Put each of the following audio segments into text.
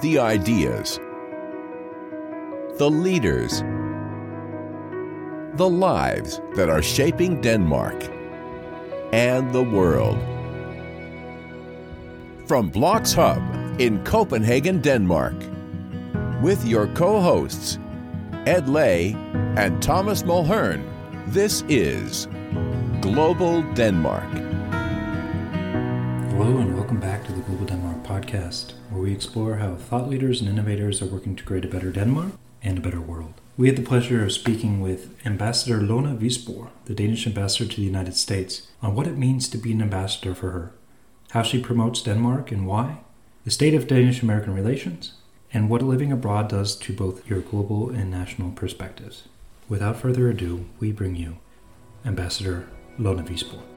the ideas, the leaders, the lives that are shaping Denmark and the world. From BLOXHUB in Copenhagen, Denmark, with your co hosts, Ed Lay and Thomas Mulhern, this is Global Denmark. Hello, and welcome back to the Global Denmark podcast, where we explore how thought leaders and innovators are working to create a better Denmark and a better world. We had the pleasure of speaking with Ambassador Lone Wisborg, the Danish ambassador to the United States, on what it means to be an ambassador for her, how she promotes Denmark and why, the state of Danish American relations, and what living abroad does to both your global and national perspectives. Without further ado, we bring you Ambassador Lone Wisborg.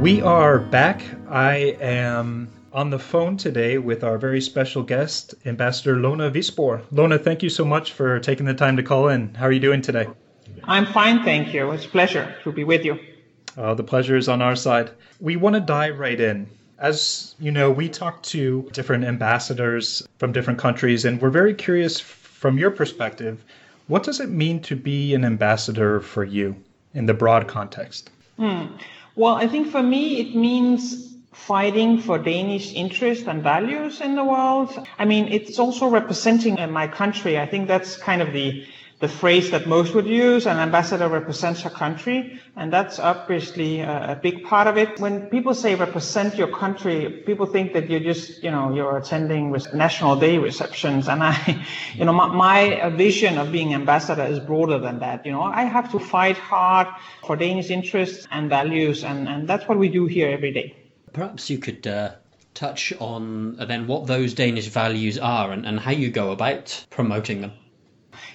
We are back. I am on the phone today with our very special guest, Ambassador Lone Wisborg. Lona, thank you so much for taking the time to call in. How are you doing today? I'm fine, thank you. It's a pleasure to be with you. Uh, the pleasure is on our side. We want to dive right in. As you know, we talk to different ambassadors from different countries, and we're very curious from your perspective what does it mean to be an ambassador for you in the broad context? Hmm. Well, I think for me, it means fighting for Danish interests and values in the world. I mean, it's also representing my country. I think that's kind of the the phrase that most would use. An ambassador represents a country, and that's obviously a, a, big part of it. When people say represent your country, people think that you're just, you know, you're attending National Day receptions. And I, you know, my, my vision of being ambassador is broader than that. You know, I have to fight hard for Danish interests and values, and, and that's what we do here every day. Perhaps you could uh, touch on then what those Danish values are and, and how you go about promoting them.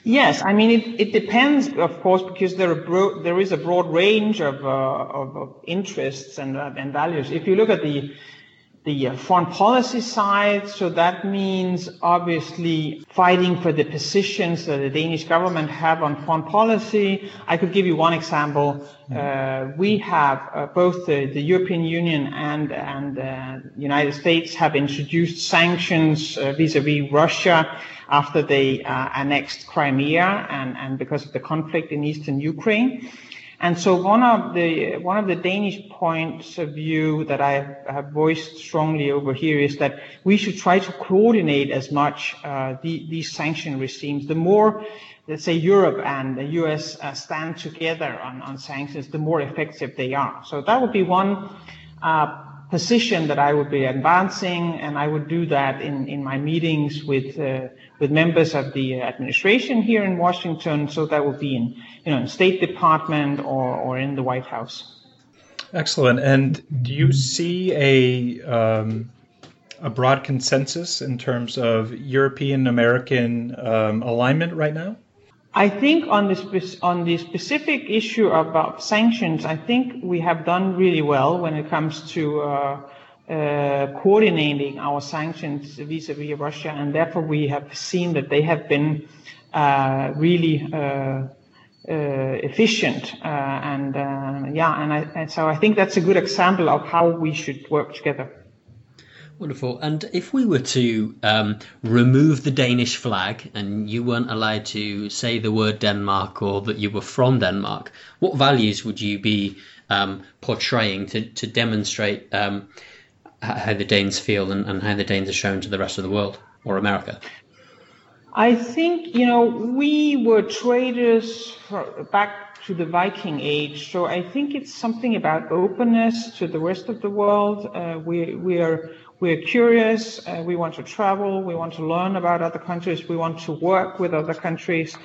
Yes, I mean it, it depends, of course, because there, bro- there is a broad range of, uh, of, of, interests and, uh, and values. If you look at the the foreign policy side, so that means obviously fighting for the positions that the Danish government have on foreign policy. I could give you one example. Uh, we have uh, both the, the, European Union and and uh, United States have introduced sanctions uh, vis-a-vis Russia after they uh, annexed Crimea and, and because of the conflict in eastern Ukraine. And so one of the one of the Danish points of view that I have voiced strongly over here is that we should try to coordinate as much uh, the, these sanction regimes. The more, let's say, Europe and the U.S. Uh, stand together on, on sanctions, the more effective they are. So that would be one uh, position that I would be advancing, and I would do that in, in my meetings with uh, with members of the administration here in Washington. So that would be in you know in State Department or or in the White House. Excellent. And do you see a um, a broad consensus in terms of European American um, alignment right now? I think on the on the specific issue about sanctions, I think we have done really well when it comes to uh, uh, coordinating our sanctions vis-a-vis Russia, and therefore we have seen that they have been uh, really uh, uh, efficient. Uh, and yeah, and, I, and so I think that's a good example of how we should work together. Wonderful. And if we were to um, remove the Danish flag and you weren't allowed to say the word Denmark or that you were from Denmark, what values would you be um, portraying to, to demonstrate um, how the Danes feel and, and how the Danes are shown to the rest of the world or America? I think, you know, we were traders back to the Viking Age. So I think it's something about openness to the rest of the world. Uh, we, we are we're curious. Uh, we want to travel. We want to learn about other countries. We want to work with other countries.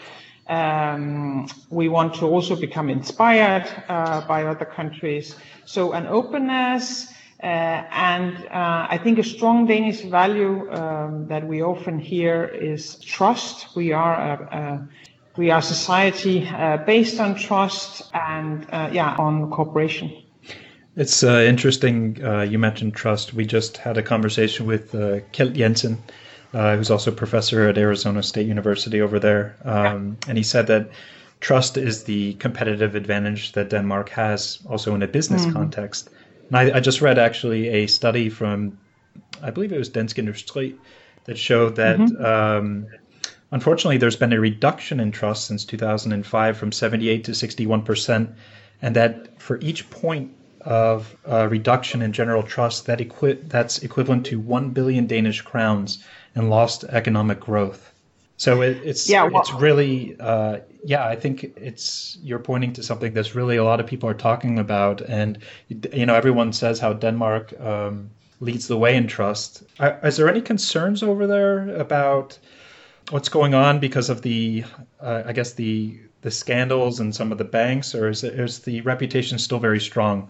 Um, we want to also become inspired uh, by other countries. So an openness uh, and uh, I think a strong Danish value um, that we often hear is trust. We are a, a we are society uh, based on trust and uh, yeah on cooperation. It's uh, interesting. Uh, you mentioned trust. We just had a conversation with uh, Kjeld Jensen, uh, who's also a professor at Arizona State University over there, um, and he said that trust is the competitive advantage that Denmark has also in a business mm-hmm. context. And I, I, just read actually a study from, I believe it was Dansk Industri, that showed that mm-hmm. um, unfortunately there's been a reduction in trust since 2005 from 78 to 61 percent, and that for each point of uh, reduction in general trust, that equi- that's equivalent to one billion Danish crowns in lost economic growth. So it, it's yeah, well, it's really uh, yeah. I think it's you're pointing to something that's really a lot of people are talking about, and you know everyone says how Denmark um, leads the way in trust. Are, is there any concerns over there about what's going on because of the uh, I guess the the scandals and some of the banks, or is, it, is the reputation still very strong?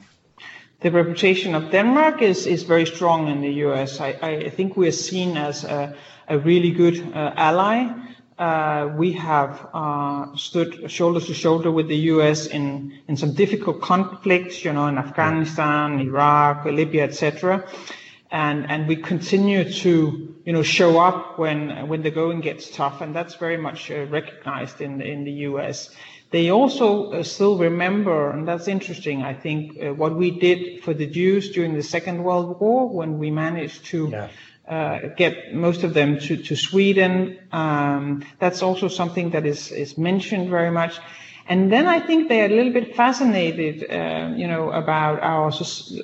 The reputation of Denmark is, is very strong in the US. I, I think we are seen as a, a really good uh, ally. Uh, we have uh, stood shoulder to shoulder with the U.S. in in some difficult conflicts, you know, in Afghanistan, Iraq, Libya, etc. And and we continue to you know show up when when the going gets tough, and that's very much uh, recognized in in the U.S. They also uh, still remember, and that's interesting. I think uh, what we did for the Jews during the Second World War when we managed to. Yeah uh, get most of them to, to Sweden. Um, that's also something that is, is mentioned very much. And then I think they're a little bit fascinated, uh, you know, about our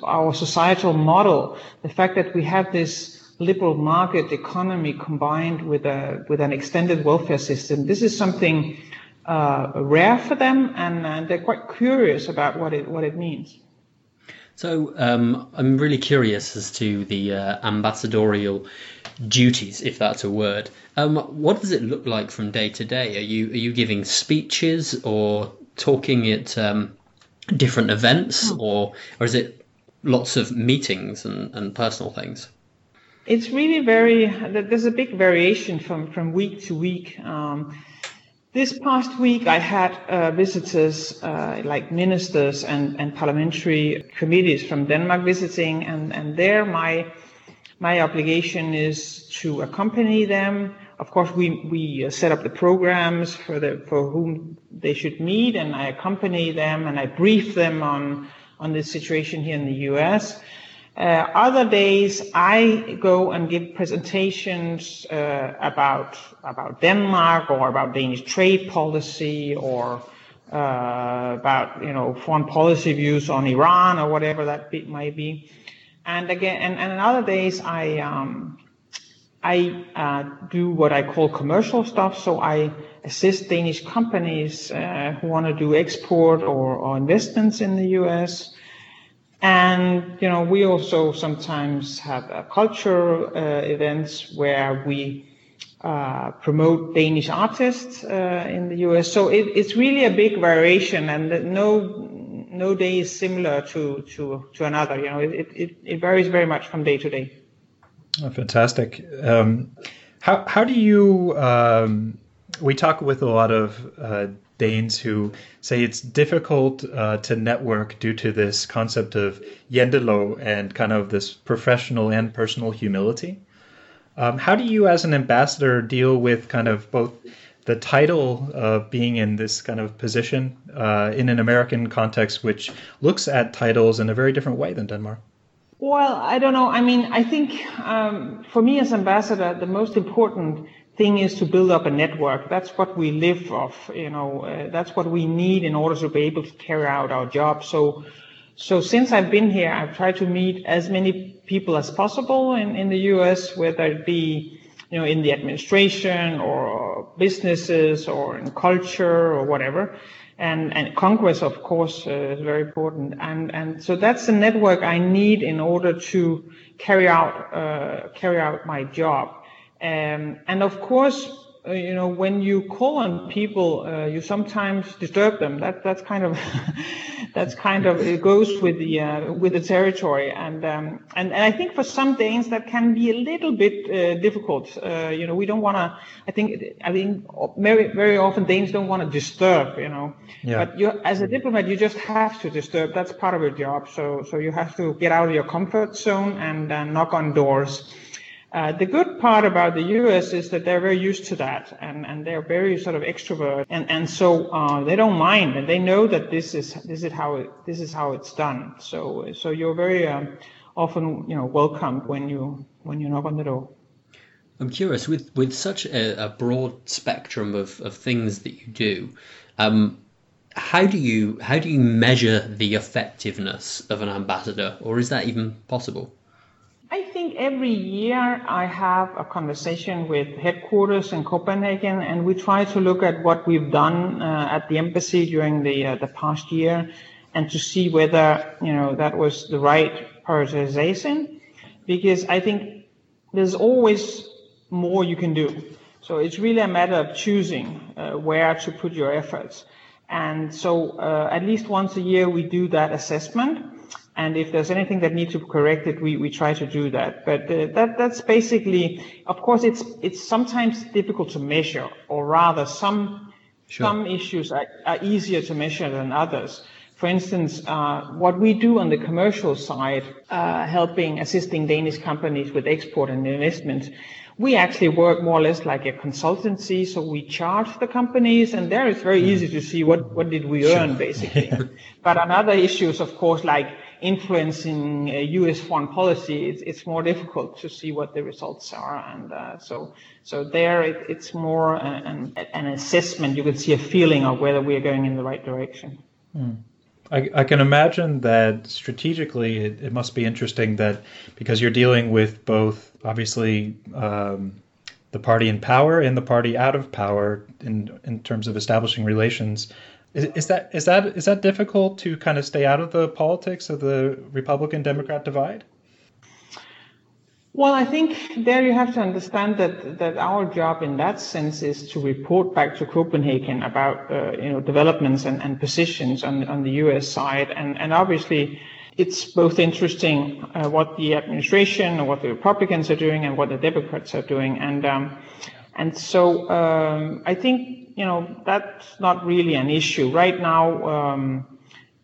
our societal model, the fact that we have this liberal market economy combined with a with an extended welfare system. This is something uh, rare for them, and, and they're quite curious about what it what it means. So um, I'm really curious as to the uh, ambassadorial duties, if that's a word. Um, what does it look like from day to day? Are you are you giving speeches or talking at um, different events, hmm. or or is it lots of meetings and, and personal things? It's really very. There's a big variation from from week to week. Um, this past week, I had uh, visitors uh, like ministers and, and parliamentary committees from Denmark visiting, and, and there my my obligation is to accompany them. Of course, we we uh, set up the programs for the for whom they should meet, and I accompany them and I brief them on on the situation here in the U.S. Uh, other days, I go and give presentations uh, about about Denmark or about Danish trade policy or uh, about you know foreign policy views on Iran or whatever that be, might be. And again, and, and other days, I um, I uh, do what I call commercial stuff. So I assist Danish companies uh, who want to do export or, or investments in the U.S. And, you know, we also sometimes have uh, cultural uh, events where we uh, promote Danish artists uh, in the US. So it, it's really a big variation and no, no day is similar to, to, to another. You know, it, it, it varies very much from day to day. Oh, fantastic. Um, how, how do you, um, we talk with a lot of uh, Danes who say it's difficult uh, to network due to this concept of jantelov and kind of this professional and personal humility. Um, how do you, as an ambassador, deal with kind of both the title of being in this kind of position uh, in an American context, which looks at titles in a very different way than Denmark? Well, I don't know. I mean, I think um, for me as ambassador, the most important thing is to build up a network. That's what we live off. You know, uh, that's what we need in order to be able to carry out our job. So, so since I've been here, I've tried to meet as many people as possible in, in the U.S., whether it be, you know, in the administration or businesses or in culture or whatever. And, and Congress, of course, uh, is very important. And, and so that's the network I need in order to carry out, uh, carry out my job. Um, and of course, uh, you know, when you call on people, uh, you sometimes disturb them. That that's kind of that's kind of it goes with the uh, with the territory. And, um, and and I think for some Danes that can be a little bit uh, difficult. Uh, you know, we don't want to. I think I think very very often Danes don't want to disturb. You know, yeah. but you as a diplomat, you just have to disturb. That's part of your job. So so you have to get out of your comfort zone and knock on doors. Uh, the good part about the US is that they're very used to that and, and they're very sort of extrovert and, and so uh, they don't mind and they know that this is this is how it, this is how it's done. So so you're very um, often you know welcomed when you when you knock on the door. I'm curious with with such a, a broad spectrum of, of things that you do. Um, how do you how do you measure the effectiveness of an ambassador, or is that even possible? I think every year I have a conversation with headquarters in Copenhagen, and we try to look at what we've done uh, at the embassy during the uh, the past year, and to see whether you know that was the right prioritization, because I think there's always more you can do. So it's really a matter of choosing uh, where to put your efforts. And so uh, at least once a year we do that assessment. And if there's anything that needs to be corrected, we, we try to do that. But uh, that that's basically, of course, it's it's sometimes difficult to measure, or rather, some sure. some issues are, are easier to measure than others. For instance, uh, what we do on the commercial side, uh, helping assisting Danish companies with export and investment, we actually work more or less like a consultancy. So we charge the companies, and there it's very easy to see what, what did we earn, sure. basically. but on other issues, of course, like influencing uh, U.S. foreign policy, it's, it's more difficult to see what the results are. And uh, so, so there it, it's more an, an assessment. You can see a feeling of whether we are going in the right direction. Hmm. I, I, can imagine that strategically it, it, must be interesting that because you're dealing with both obviously um, the party in power and the party out of power in in terms of establishing relations. Is, that is that is that difficult to kind of stay out of the politics of the Republican Democrat divide? Well, I think there you have to understand that, that our job in that sense is to report back to Copenhagen about uh, you know developments and, and positions on, on the U.S. side, and, and obviously it's both interesting uh, what the administration or what the Republicans are doing and what the Democrats are doing, and um, and so um, I think you know that's not really an issue right now. Um,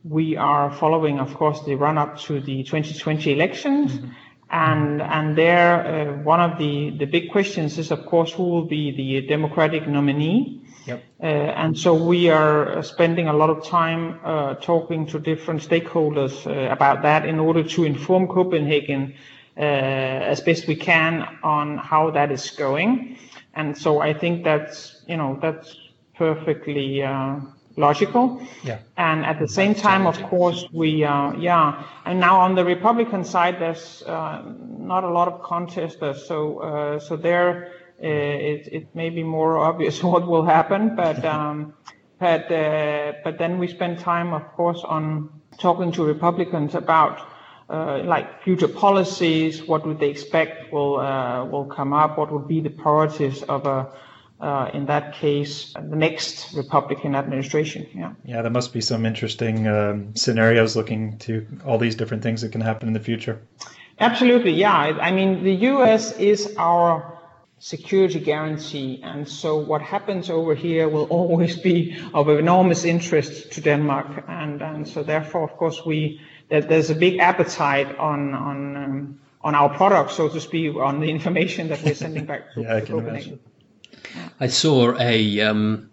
we are following, of course, the run up to the 2020 elections. Mm-hmm and and there, uh, one of the the big questions is, of course, who will be the Democratic nominee. Yep. Uh, and so we are spending a lot of time uh, talking to different stakeholders uh, about that in order to inform Copenhagen as best we can on how that is going. And so I think that's you know that's perfectly uh, logical. Yeah. And at the same time, of course, we, uh, yeah. And now on the Republican side, there's uh, not a lot of contesters, so uh, so there uh, it, it may be more obvious what will happen, but um, but uh, but then we spend time, of course, on talking to Republicans about. Uh, like future policies, what would they expect will will come up? What would be the priorities of a uh, in that case, the next Republican administration. Yeah. Yeah, there must be some interesting um, scenarios looking to all these different things that can happen in the future. Absolutely. Yeah. I mean, the U.S. is our security guarantee, and so what happens over here will always be of enormous interest to Denmark, and and so therefore, of course, we that there's a big appetite on on. Um, on our products, so to speak, on the information that we're sending back to, yeah, to Copenhagen. Imagine. I saw a um,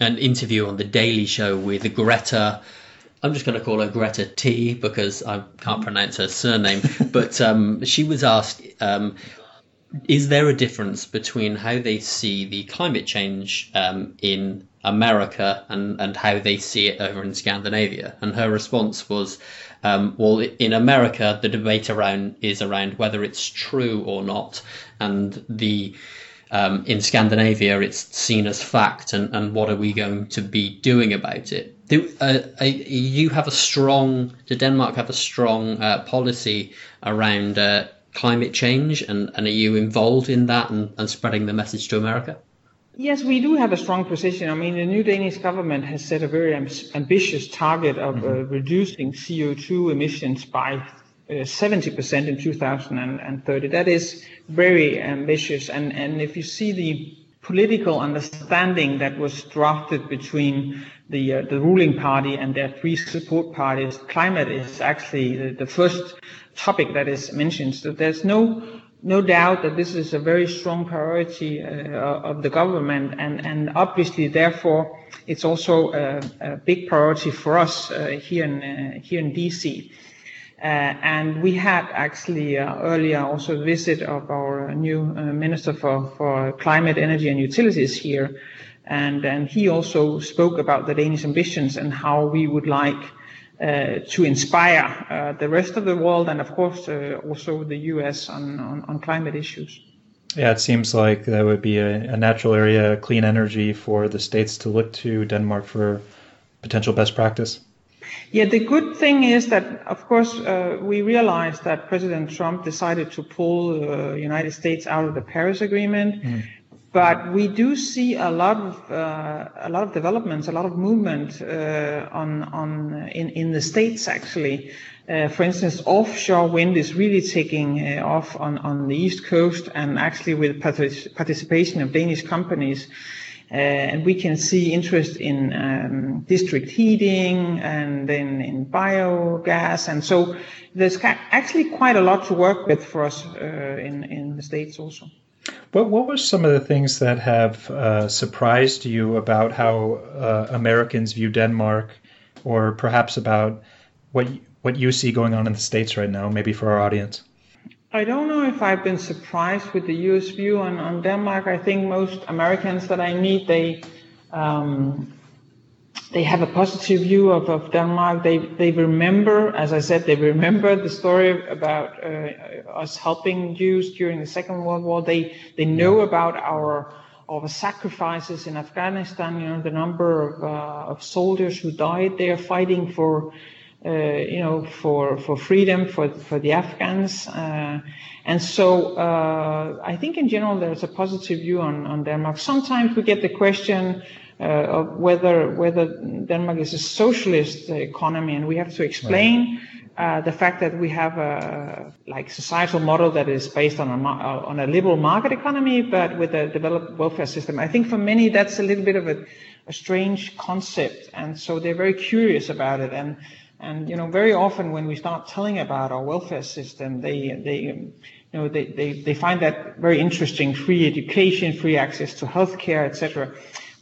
an interview on the Daily Show with Greta. I'm just going to call her Greta T because I can't pronounce her surname. but um, she was asked, um, "Is there a difference between how they see the climate change um, in America and and how they see it over in Scandinavia?" And her response was. Um, well, in America, the debate around is around whether it's true or not, and the um, in Scandinavia, it's seen as fact, and, and what are we going to be doing about it? Do uh, you have a strong? Did Denmark have a strong uh, policy around uh, climate change, and, and are you involved in that and, and spreading the message to America? Yes, we do have a strong position. I mean, the new Danish government has set a very ambitious target of uh, mm-hmm. reducing CO2 emissions by 70% in 2030. That is very ambitious. And, and if you see the political understanding that was drafted between the, uh, the ruling party and their three support parties, climate is actually the, the first topic that is mentioned. So there's no no doubt that this is a very strong priority uh, of the government, and, and obviously, therefore, it's also a, a big priority for us uh, here in uh, here in DC. Uh, and we had actually uh, earlier also a visit of our new Minister for, for Climate, Energy and Utilities here. And, and he also spoke about the Danish ambitions and how we would like uh, to inspire uh, the rest of the world and, of course, uh, also the US on, on, on, climate issues. Yeah, it seems like that would be a, a, natural area, clean energy for the states to look to Denmark for potential best practice. Yeah, the good thing is that, of course, uh, we realized that President Trump decided to pull the uh, United States out of the Paris Agreement. Mm. But we do see a lot of uh, a lot of developments, a lot of movement uh, on on in in the states actually. Uh, for instance, offshore wind is really taking uh, off on on the east coast, and actually with partic- participation of Danish companies. Uh, and we can see interest in um, district heating and then in biogas, and so there's actually quite a lot to work with for us uh, in in the states also. What what were some of the things that have uh, surprised you about how uh, Americans view Denmark, or perhaps about what what you see going on in the states right now, maybe for our audience? I don't know if I've been surprised with the U.S. view on, on Denmark. I think most Americans that I meet, they um, they have a positive view of, of Denmark. They they remember, as I said, they remember the story about uh, us helping Jews during the Second World War. They they know about our our sacrifices in Afghanistan. You know the number of uh, of soldiers who died there fighting for. Uh, you know, for for freedom for for the Afghans, uh, and so uh, I think in general there's a positive view on on Denmark. Sometimes we get the question, of whether whether Denmark is a socialist economy, and we have to explain uh, the fact that we have a like societal model that is based on a on a liberal market economy, but with a developed welfare system. I think for many that's a little bit of a, a strange concept, and so they're very curious about it. And and you know, very often when we start telling about our welfare system, they they you know they, they, they find that very interesting free education free access to healthcare etc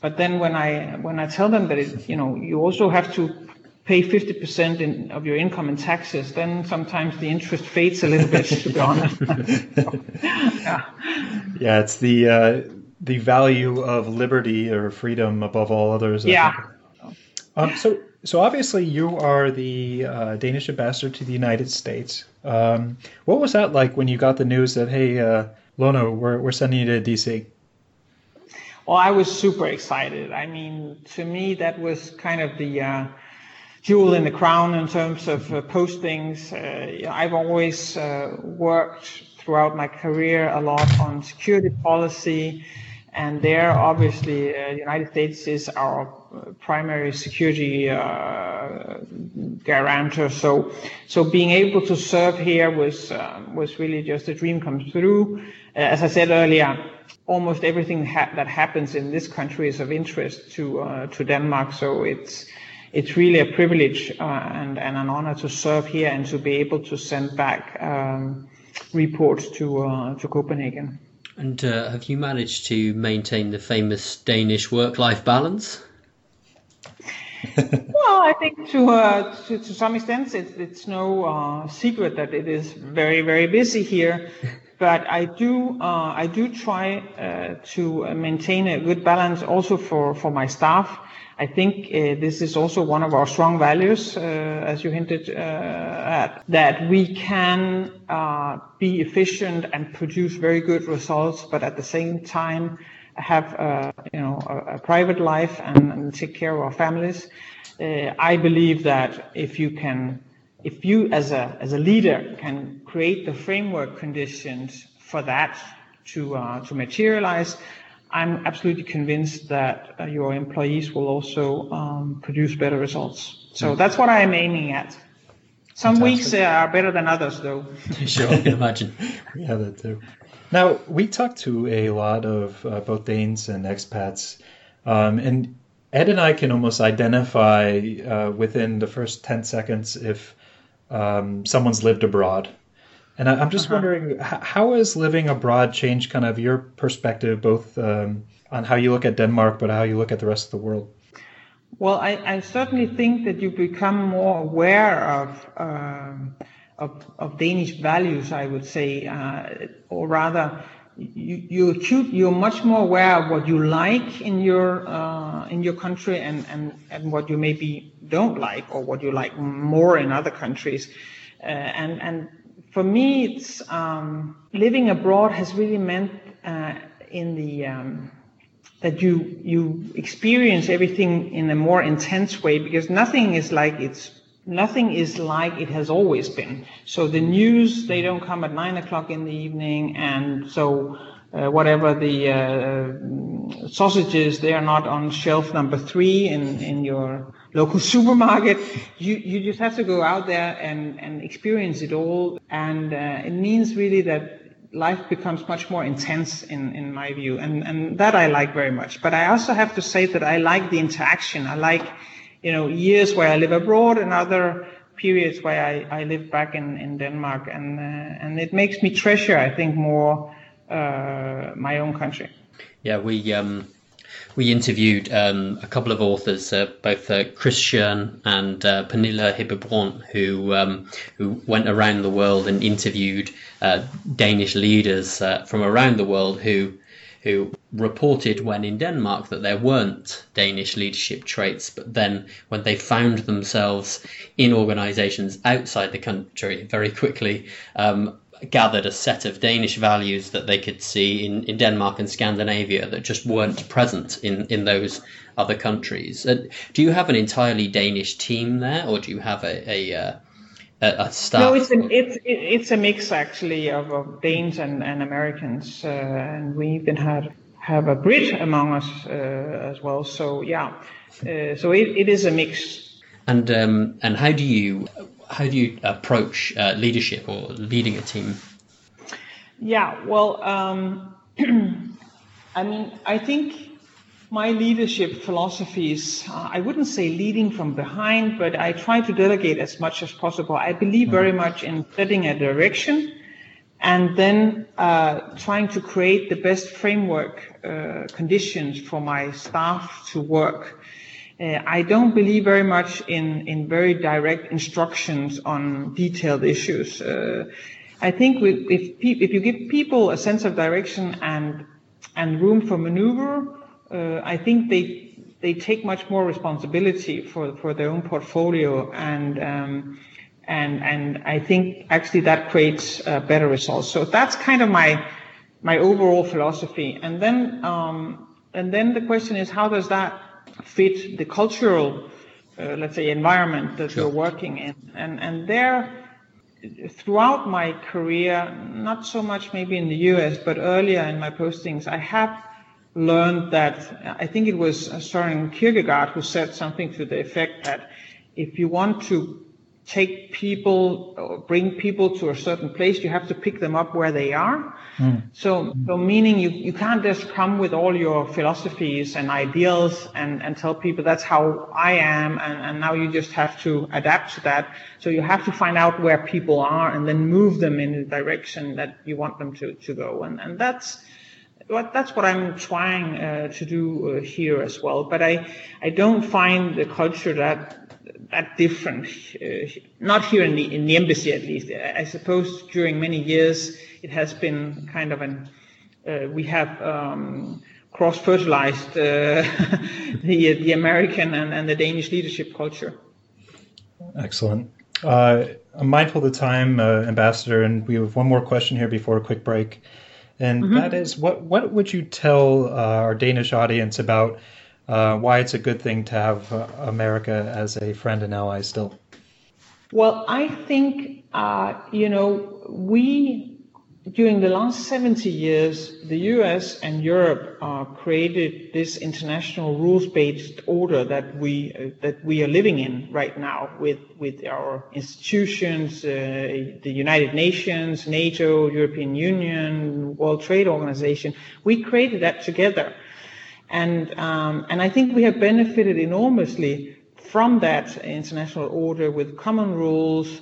but then when I when I tell them that it, you know you also have to pay 50% in, of your income in taxes, then sometimes the interest fades a little bit, to be honest. yeah. yeah, it's the uh, the value of liberty or freedom above all others. I yeah. Um, so, so obviously you are the uh, Danish ambassador to the United States. Um, what was that like when you got the news that hey, uh, Lone, we're we're sending you to DC? Well, I was super excited. I mean, to me, that was kind of the uh, jewel in the crown in terms of uh, postings. Uh, I've always uh, worked throughout my career a lot on security policy, and there, obviously, uh, the United States is our primary security uh, guarantor. So, so being able to serve here was was really just a dream come true. as I said earlier almost everything ha- that happens in this country is of interest to uh, to Denmark. So it's it's really a privilege uh, and, and an honor to serve here and to be able to send back um, reports to uh, to Copenhagen. And uh, have you managed to maintain the famous Danish work-life balance? well, I think to, uh, to, to some extent it's, it's no uh, secret that it is very very busy here but I do uh, I do try uh, to maintain a good balance also for for my staff. I think uh, this is also one of our strong values, uh, as you hinted uh, at, that we can uh, be efficient and produce very good results, but at the same time have a, you know a, a private life and, and, take care of our families. I believe that if you can if you as a as a leader can create the framework conditions for that to uh, to materialize, I'm absolutely convinced that uh, your employees will also um, produce better results. So mm. that's what I'm aiming at. Some Fantastic. weeks uh, are better than others, though. sure, I can imagine. we have that too. Now we talk to a lot of uh, both Danes and expats, um, and Ed and I can almost identify uh, within the first ten seconds if um, someone's lived abroad. And I, am just uh-huh. wondering, how has living abroad changed kind of your perspective, both um, on how you look at Denmark, but how you look at the rest of the world? Well, I, I certainly think that you become more aware of, uh, of, of Danish values. I would say, uh, or rather, you, you you're much more aware of what you like in your uh, in your country and, and, and what you maybe don't like or what you like more in other countries. Uh, and and for me, it's um, living abroad has really meant uh, in the um, that you you experience everything in a more intense way because nothing is like it's nothing is like it has always been. So the news they don't come at nine o'clock in the evening, and so uh, whatever the uh, sausages they are not on shelf number three in in your local supermarket. You you just have to go out there and and experience it all, and uh, it means really that life becomes much more intense in, in my view and, and that I like very much. But I also have to say that I like the interaction. I like, you know, years where I live abroad and other periods where I, I live back in, in Denmark and, uh, and it makes me treasure, I think, more, uh, my own country. Yeah, we, um, we interviewed um, a couple of authors, uh, both uh, and uh, Hippebrun, who um, who went around the world and interviewed uh, Danish leaders uh, from around the world who who reported when in Denmark that there weren't Danish leadership traits, but then when they found themselves in organisations outside the country, very quickly um, gathered a set of Danish values that they could see in, in Denmark and Scandinavia that just weren't present in, in those other countries. Uh, do you have an entirely Danish team there, or do you have a, a, uh, a, a staff? No, it's a, it's it's a mix actually of, of Danes and, and Americans, uh, and we even had have a Brit among us uh, as well. So yeah, uh, so it, it is a mix. And um, and how do you how do you approach uh, leadership or leading a team? Yeah, well, um, I mean, I think my leadership philosophy is uh, I wouldn't say leading from behind, but I try to delegate as much as possible. I believe very mm-hmm. much in setting a direction and then uh, trying to create the best framework uh, conditions for my staff to work. Uh, I don't believe very much in, in very direct instructions on detailed issues. Uh, I think if, pe- if you give people a sense of direction and and room for maneuver, uh, I think they they take much more responsibility for, for their own portfolio and um, and and I think actually that creates uh, better results. So that's kind of my my overall philosophy. And then um, and then the question is how does that fit the cultural, uh, let's say, environment that sure. you're working in. And, and there, throughout my career, not so much maybe in the US, but earlier in my postings, I have learned that I think it was Søren Kierkegaard who said something to the effect that if you want to take people or bring people to a certain place, you have to pick them up where they are. Mm. So, so meaning you, you can't just come with all your philosophies and ideals and, and tell people that's how I am and, and now you just have to adapt to that. So you have to find out where people are and then move them in the direction that you want them to, to go. And, and that's, what, that's what I'm trying uh, to do uh, here as well. But I, I don't find the culture that that different. Uh, not here in the in the embassy, at least. I suppose during many years it has been kind of an. Uh, we have um, cross-fertilized uh, the the American and, and the Danish leadership culture. Excellent. Uh, I'm mindful of the time, uh, Ambassador, and we have one more question here before a quick break, and mm-hmm. that is, what what would you tell uh, our Danish audience about uh, why it's a good thing to have uh, America as a friend and ally still. Well, I think, uh, you know, we, during the last 70 years, the US and Europe uh, created this international rules-based order that we, uh, that we are living in right now with, with our institutions, uh, the United Nations, NATO, European Union, World Trade Organization. We created that together. And, um, and I think we have benefited enormously from that international order with common rules,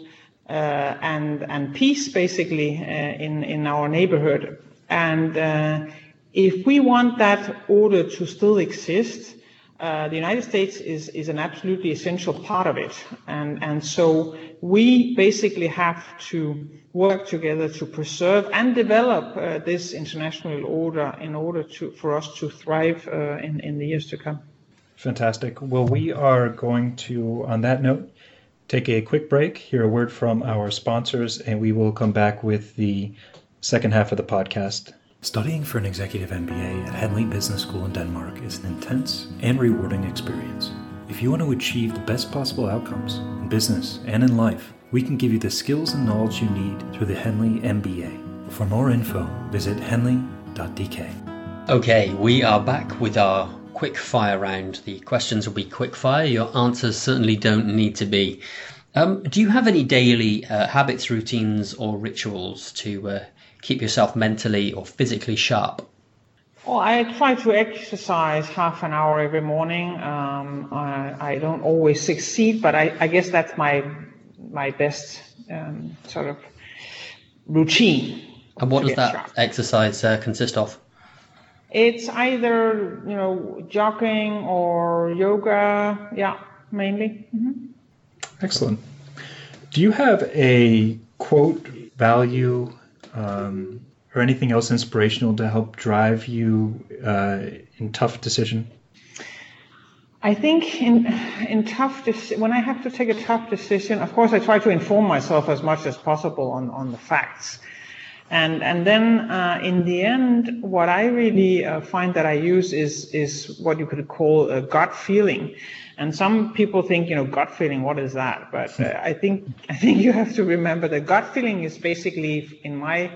uh, and and peace basically uh, in in our neighborhood. And uh, if we want that order to still exist, uh, the United States is, is an absolutely essential part of it. And, and so we basically have to work together to preserve and develop uh, this international order in order to, for us to thrive uh, in, in the years to come. Fantastic. Well, we are going to, on that note, take a quick break, hear a word from our sponsors, and we will come back with the second half of the podcast. Studying for an executive MBA at Henley Business School in Denmark is an intense and rewarding experience. If you want to achieve the best possible outcomes in business and in life, we can give you the skills and knowledge you need through the Henley MBA. For more info, visit henley.dk. Okay, we are back with our quick fire round. The questions will be quick fire. Your answers certainly don't need to be. Um, do you have any daily uh, habits, routines, or rituals to uh, keep yourself mentally or physically sharp? Well, I try to exercise half an hour every morning. Um, I, I, don't always succeed, but I, I guess that's my my best um, sort of routine. And what does that sharp. exercise uh, consist of? It's either you know jogging or yoga. Yeah, mainly. Mm-hmm. Excellent. Do you have a quote value um, or anything else inspirational to help drive you uh, in tough decision? I think in in tough when I have to take a tough decision, of course I try to inform myself as much as possible on on the facts. And and then uh, in the end, what I really uh, find that I use is is what you could call a gut feeling. And some people think, you know, gut feeling, what is that? But uh, I think I think you have to remember that gut feeling is basically, in my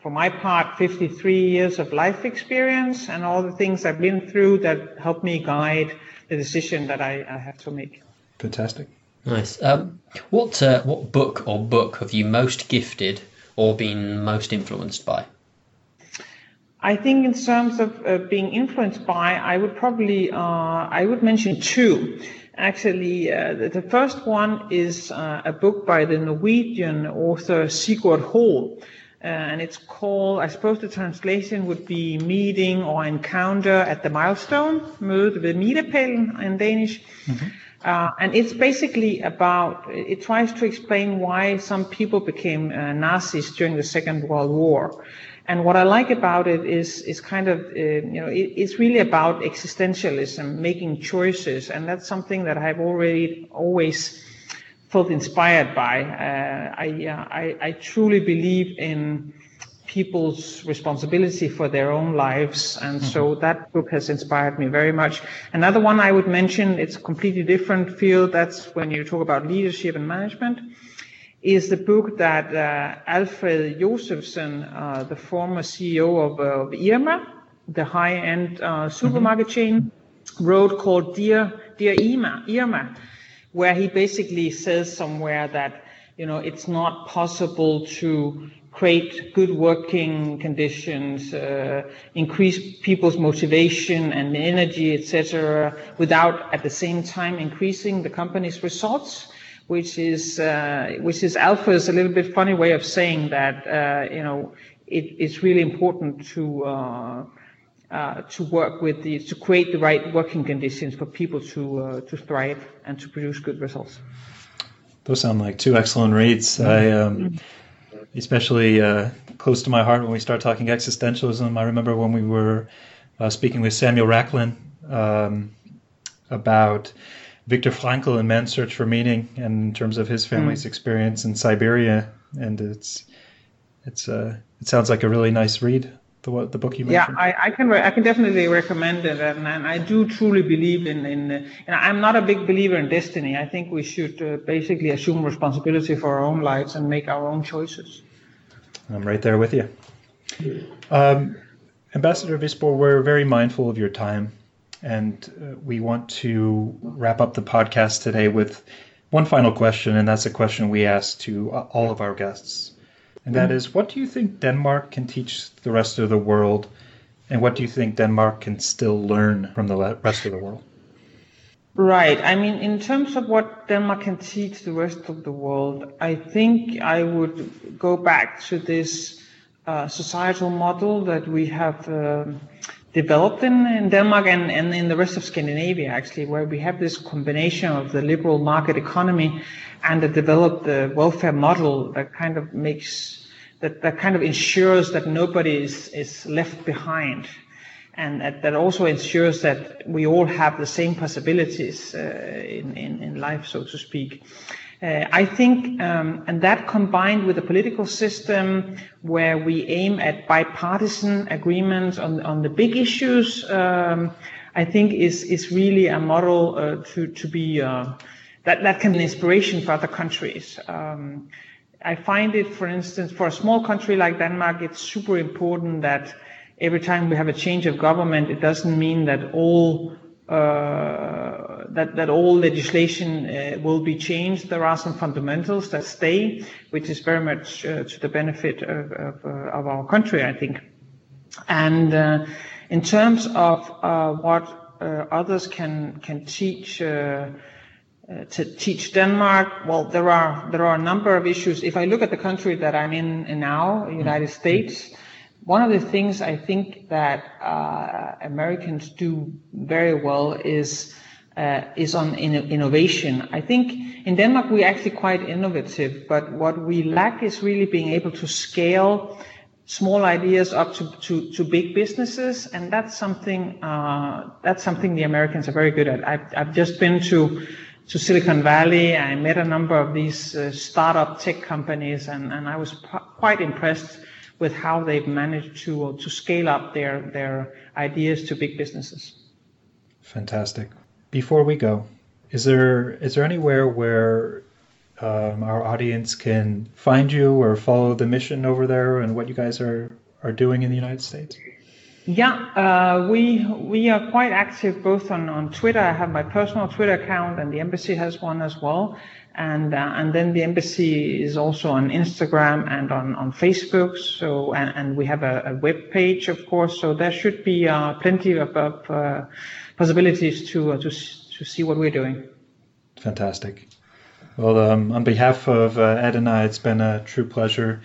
for my part, 53 years of life experience and all the things I've been through that help me guide the decision that I, I have to make. Fantastic. Nice. Um, what uh, what book or book have you most gifted or been most influenced by? I think in terms of uh, being influenced by, I would probably uh, I would mention two. Actually, uh, the, the, first one is uh, a book by the Norwegian author Sigurd Hoel. Uh, and it's called, I suppose the translation would be meeting or encounter at the milestone, møde ved milepælen in Danish. Mm-hmm. Uh, and it's basically about, it tries to explain why some people became uh, Nazis during the Second World War. And what I like about it is, is kind of, uh, you know, it, it's really about existentialism, making choices. And that's something that I've already always felt inspired by. Uh, I, uh, I, I truly believe in, people's responsibility for their own lives. And mm-hmm. so that book has inspired me very much. Another one I would mention, it's a completely different field. That's when you talk about leadership and management, is the book that uh, Alfred Josefsen, uh, the former CEO of, uh, of Irma, the high-end uh, supermarket mm-hmm. chain, wrote called Dear, Dear Irma, Irma, where he basically says somewhere that, you know, it's not possible to create good working conditions, uh, increase people's motivation and energy, etc., without at the same time increasing the company's results. Which is uh, which is Alfred's a little bit funny way of saying that uh, you know it, it's really important to uh, uh, to work with the to create the right working conditions for people to uh, to thrive and to produce good results. Those sound like two excellent reads. I um, especially uh, close to my heart when we start talking existentialism. I remember when we were uh, speaking with Samuel Rachlin um, about Viktor Frankl and Man's Search for Meaning, and in terms of his family's mm. experience in Siberia, and it's it's uh, it sounds like a really nice read. The, the book you mentioned. Yeah, I, I can I can definitely recommend it, and, and I do truly believe in in. And I'm not a big believer in destiny. I think we should uh, basically assume responsibility for our own lives and make our own choices. I'm right there with you. Um, Ambassador Wisborg, we're very mindful of your time, and uh, we want to wrap up the podcast today with one final question, and that's a question we ask to all of our guests. And that mm-hmm. what do you think Denmark can teach the rest of the world, and what do you think Denmark can still learn from the rest of the world? Right. I mean, in terms of what Denmark can teach the rest of the world, I think I would go back to this uh, societal model that we have um, developed in, in Denmark and, and in the rest of Scandinavia, actually, where we have this combination of the liberal market economy and the developed uh, welfare model that kind of makes, that, that kind of ensures that nobody is, is left behind and that, that also ensures that we all have the same possibilities uh, in, in, in life, so to speak. Uh, I think, um, and that combined with a political system where we aim at bipartisan agreements on, on the big issues, um, I think is, is really a model uh, to, to be, uh, that, that can be an inspiration for other countries. Um, I find it, for instance, for a small country like Denmark, it's super important that every time we have a change of government, it doesn't mean that all uh, that that all legislation uh, will be changed. There are some fundamentals that stay, which is very much uh, to the benefit of of, uh, of, our country, I think. And uh, in terms of uh, what others can can teach. to teach Denmark, well, there are there are a number of issues. If I look at the country that I'm in, in now, United States, one of the things I think that uh, Americans do very well is uh, is on in- innovation. I think in Denmark we're actually quite innovative, but what we lack is really being able to scale small ideas up to, to, to big businesses, and that's something uh, that's something the Americans are very good at. I've, I've just been to to Silicon Valley. I met a number of these uh, startup tech companies, and, and I was p- quite impressed with how they've managed to uh, to scale up their their ideas to big businesses. Fantastic. Before we go, is there is there anywhere where um, our audience can find you or follow the mission over there and what you guys are are doing in the United States? Yeah, uh, we we are quite active both on, on Twitter. I have my personal Twitter account, and the embassy has one as well and uh, and then the embassy is also on Instagram and on on Facebook. So and, and we have a, a, web page, of course. So there should be uh, plenty of, of uh, possibilities to uh, to to see what we're doing. Fantastic. Well, um, on behalf of uh, Ed and I, it's been a true pleasure.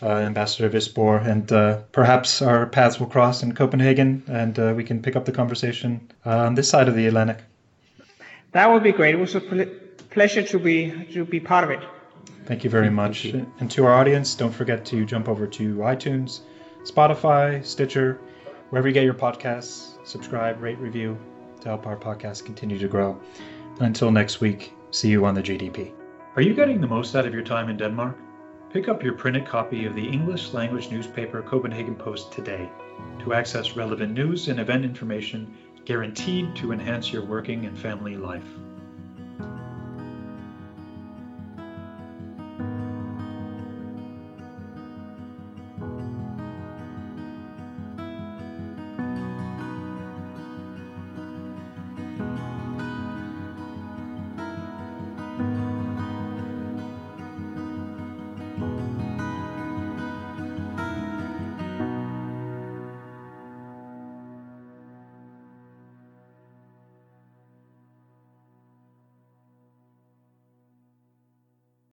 Uh, Ambassador Wisborg, and perhaps our paths will cross in Copenhagen, and we can pick up the conversation on this side of the Atlantic. That would be great. It was a pleasure to be to be part of it. Thank you very much. And to our audience, don't forget to jump over to iTunes, Spotify, Stitcher, wherever you get your podcasts. Subscribe, rate, review to help our podcast continue to grow. Until next week, see you on the GDP. Are you getting the most out of your time in Denmark? Pick up your printed copy of the English language newspaper Copenhagen Post today to access relevant news and event information guaranteed to enhance your working and family life.